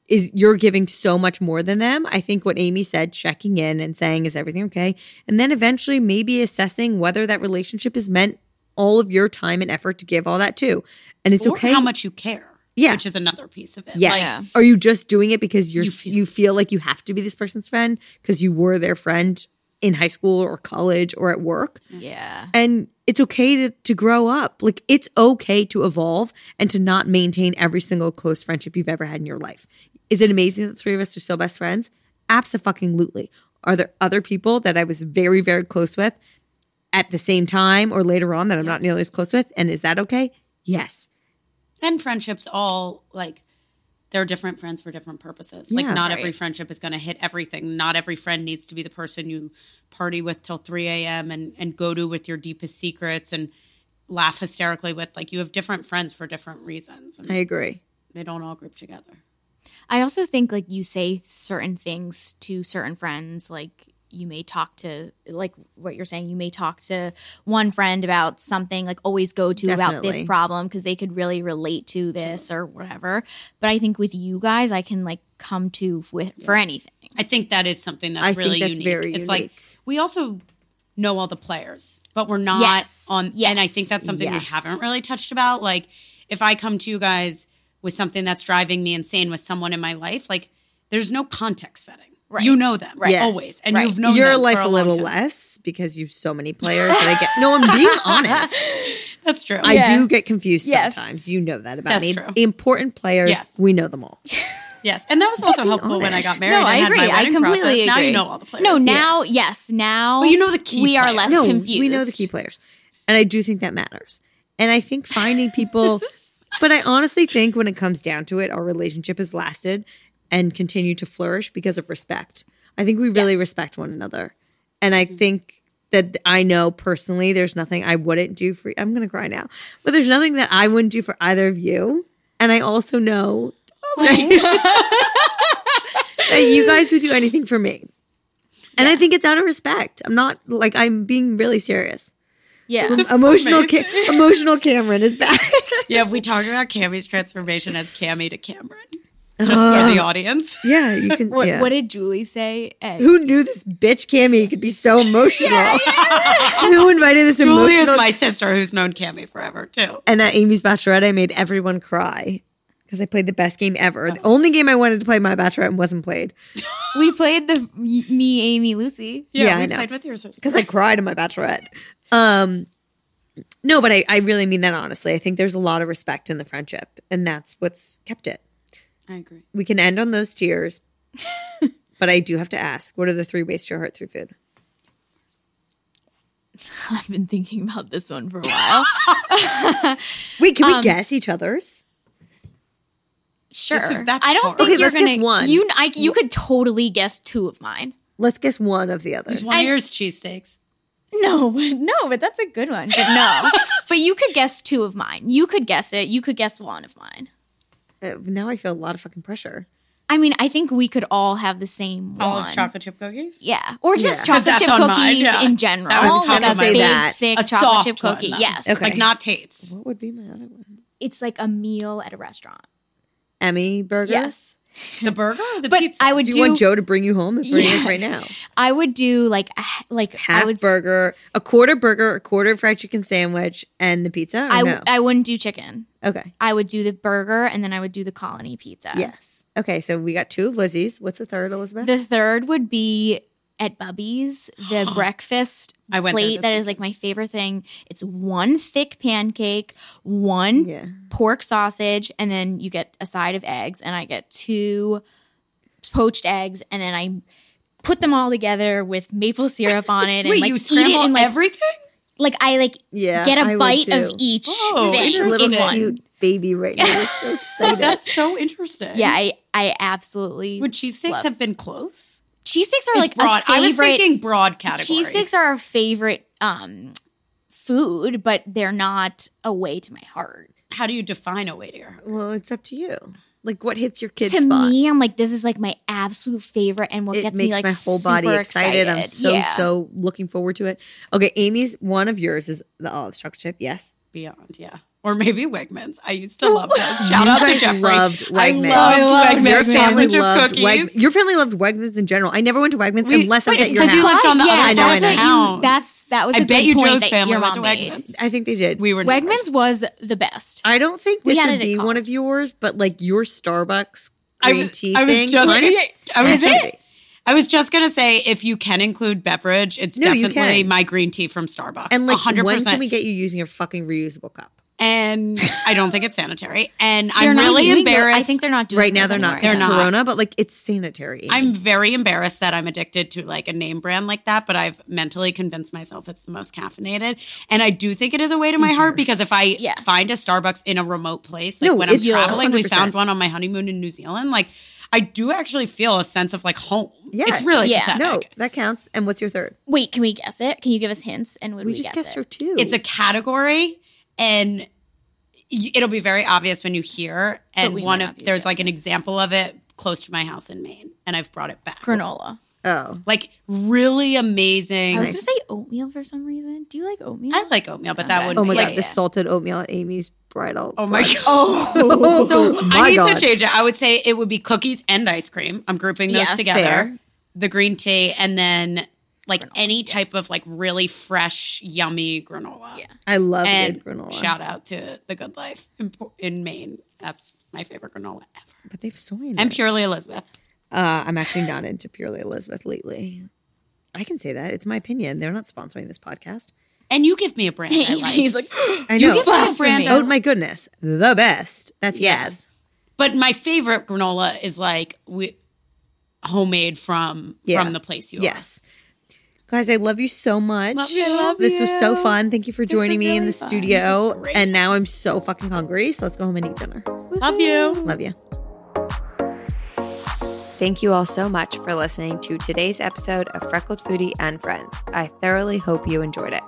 is you're giving so much more than them, I think what Amy said, checking in and saying, is everything okay? And then eventually maybe assessing whether that relationship is meant all of your time and effort to give all that to. And it's or okay. how much you care. Yeah. Which is another piece of it. Yes. Like, Are you just doing it because you're You you feel- feel, like you have to be this person's friend because you were their friend in high school or college or at work? Yeah. And it's okay to, to grow up. Like it's okay to evolve and to not maintain every single close friendship you've ever had in your life. Is it amazing that the three of us are still best friends? Absolutely. Are there other people that I was very, very close with at the same time or later on that I'm not nearly as close with? And is that okay? Yes. and friendships all like they're different friends for different purposes. Like Yeah. not every friendship is going to hit everything. Not every friend needs to be the person you party with till three a.m. and and go to with your deepest secrets and laugh hysterically with. Like you have different friends for different reasons, and I agree. they don't all group together. I also think like you say certain things to certain friends, like you may talk to like what you're saying, you may talk to one friend about something, like always go to about this problem because they could really relate to this or whatever. But I think with you guys, I can like come to with for anything. I think that is something that's I think really that's unique. very it's like we also know all the players, but we're not Yes. on. Yes. And I think that's something Yes. we haven't really touched about. Like if I come to you guys with something that's driving me insane with someone in my life, like there's no context setting. Right. You know them Right. always, and Right. you've known your them life for a a, little time. less because you have so many players that I get. No, I'm being honest. That's true. I Yeah. do get confused Yes. sometimes. You know that about That's me. true. Important players, Yes. we know them all. Yes, and that was also helpful when I got married. No, and I had agree. My I completely process. agree. Now you know all the players. No, now yes, now But you know the key We are less no, confused. we know the key players, and I do think that matters. And I think finding people, but I honestly think when it comes down to it, our relationship has lasted and continue to flourish because of respect. I think we really respect one another, and I think that I know personally, there's nothing I wouldn't do for. I'm gonna cry now, but there's nothing that I wouldn't do for either of you, and I also know oh. that you guys would do anything for me. And I think it's out of respect. I'm not like I'm being really serious. Yeah. Emotional, Ca- emotional Cameron is back. Yeah, we talked about Cammy's transformation as Cammy to Cameron, just for the audience. yeah, you can. What, yeah. what did Julie say? At- Who knew this bitch Cammy could be so emotional? Who invited this Julie is my sister, who's known Cammy forever too. and at Amy's Bachelorette, I made everyone cry because I played the best game ever. The only game I wanted to play my Bachelorette and wasn't played we played the me, Amy, Lucy. Yeah, Yeah, I we know. played with your sister. because I cried in my Bachelorette. Um, no, but I, I really mean that honestly. I think there's a lot of respect in the friendship, and that's what's kept it. I agree. We can end on those tears, but I do have to ask: What are the three ways to your heart through food? I've been thinking about this one for a while. Wait, can we Um, guess each other's? Sure. This is- that's I don't hard. think Okay, you're let's guess gonna. one. You, I, you could totally guess two of mine. Let's guess one of the others. One of yours cheesesteaks. No, no, but that's a good one. But no, but you could guess two of mine. You could guess it. You could guess one of mine. Uh, now I feel a lot of fucking pressure. I mean, I think we could all have the same one. Olive's chocolate chip cookies. Yeah, or just Yeah. chocolate That's chip on cookies mine, yeah. in general. That was like top a of my big, list. that. thick A chocolate soft chip one, cookie. though. yes, Okay. Like not Tate's. What would be my other one? it's like a meal at a restaurant. Emmy burger. Yes, The burger or the but pizza? I would Do do. you want Joe to bring you home? That's where he is Yeah. right now. I would do like a, like I Half would. burger, a quarter burger, a quarter fried chicken sandwich, and the pizza. Or I, no? I wouldn't do chicken. okay. I would do the burger and then I would do the colony pizza. Yes. Okay. So we got two of Lizzie's. What's the third, Elizabeth? The third would be at Bubby's, the breakfast I went there plate this that is like my favorite thing. It's one thick pancake, one Yeah. pork sausage, and then you get a side of eggs, and I get two poached eggs, and then I put them all together with maple syrup on it. And Wait, like you eat it scramble in, like, everything? like I like Yeah, get I a would bite of each Oh, thing She's a little in one. cute baby right now. He's so excited. That's so interesting. Yeah, I I absolutely Would cheesesteaks love- have been close? Cheesesteaks are It's like broad. a favorite. I was thinking broad categories. cheesesteaks are a favorite um food, but they're not a way to my heart. How do you define a way to your heart? well, it's up to you. Like, what hits your kid to spot? me, I'm like, this is like my absolute favorite, and what it gets makes me like my whole body super excited. I'm so Yeah. so looking forward to it. Okay, Amy's one of yours is the olive chocolate chip. Yes, Beyond, yeah. Or maybe Wegmans. I used to love those. Shout out to guys Jeffrey. loved I loved I Wegmans your family loved cookies. Weg- your family loved Wegmans in general. I never went to Wegmans We- unless I was at it's your 'cause you house. lived on the yeah, other I know, I side of town. Hmm, that's that was. I a bet good you point Joe's that family your went to mom made. Wegmans. I think they did. We were neighbors. Wegmans was the best. I don't think this would be one of yours, but like your Starbucks I green was- tea I was thing. just- I was Is just- it? I was just gonna say if you can include beverage, it's No, definitely my green tea from Starbucks. and like, 100%. when can percent. we get you using a fucking reusable cup? And I don't think it's sanitary. And They're I'm really doing the- embarrassed. I think they're not doing Right now, they're not. anymore. They're because not. Corona, but like it's sanitary. I'm very embarrassed that I'm addicted to like a name brand like that, but I've mentally convinced myself it's the most caffeinated. And I do think it is a way to my heart because if I Yeah. find a Starbucks in a remote place, like No, when I'm traveling, we 100%. found one on my honeymoon in New Zealand, like I do actually feel a sense of like home. Yeah. It's really Yeah. pathetic. no, that counts. And what's your third? Wait, can we guess it? Can you give us hints? And would we, We just guess guessed it? her two. It's a category and it'll be very obvious when you hear and one of there's like guessing. an example of it close to my house in Maine and I've brought it back. granola. Oh. Like really amazing. I was gonna say oatmeal for some reason. Do you like oatmeal? I like oatmeal, but that Okay. wouldn't Oh my be god, like the salted oatmeal at Amy's bridal. Oh my brunch. god. Oh, So my I need god. to change it. I would say it would be cookies and ice cream. I'm grouping those Yes, together. fair. The green tea and then like any type of like really fresh, yummy granola. Yeah. I love And good granola, shout out to the Good Life in, in Maine. That's my favorite granola ever. but they've soy in And it. purely Elizabeth. Uh, I'm actually not into purely Elizabeth lately. I can say that it's my opinion. They're not sponsoring this podcast. And you give me a brand I like. He's like, I You give me a brand Oh my goodness, the best. That's yes. But my favorite granola is like we homemade from Yeah. from the place you are. Yes. Guys, I love you so much. Love you. I love this was so fun. Thank you for joining me in the fun. studio. This was great. And now I'm so fucking hungry. So let's go home and eat dinner. Love you. Love you. Thank you all so much for listening to today's episode of Freckled Foodie and Friends. I thoroughly hope you enjoyed it.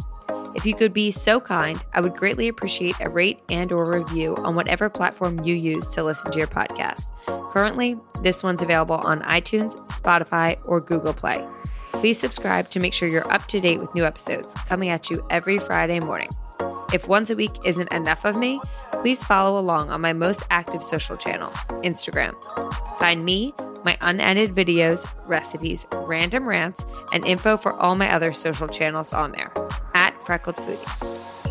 If you could be so kind, I would greatly appreciate a rate and or review on whatever platform you use to listen to your podcast. Currently, this one's available on iTunes, Spotify, or Google Play. Please subscribe to make sure you're up to date with new episodes coming at you every Friday morning. If once a week isn't enough of me, please follow along on my most active social channel, Instagram. Find me, my unedited videos, recipes, random rants, and info for all my other social channels on there at Freckled Foodie.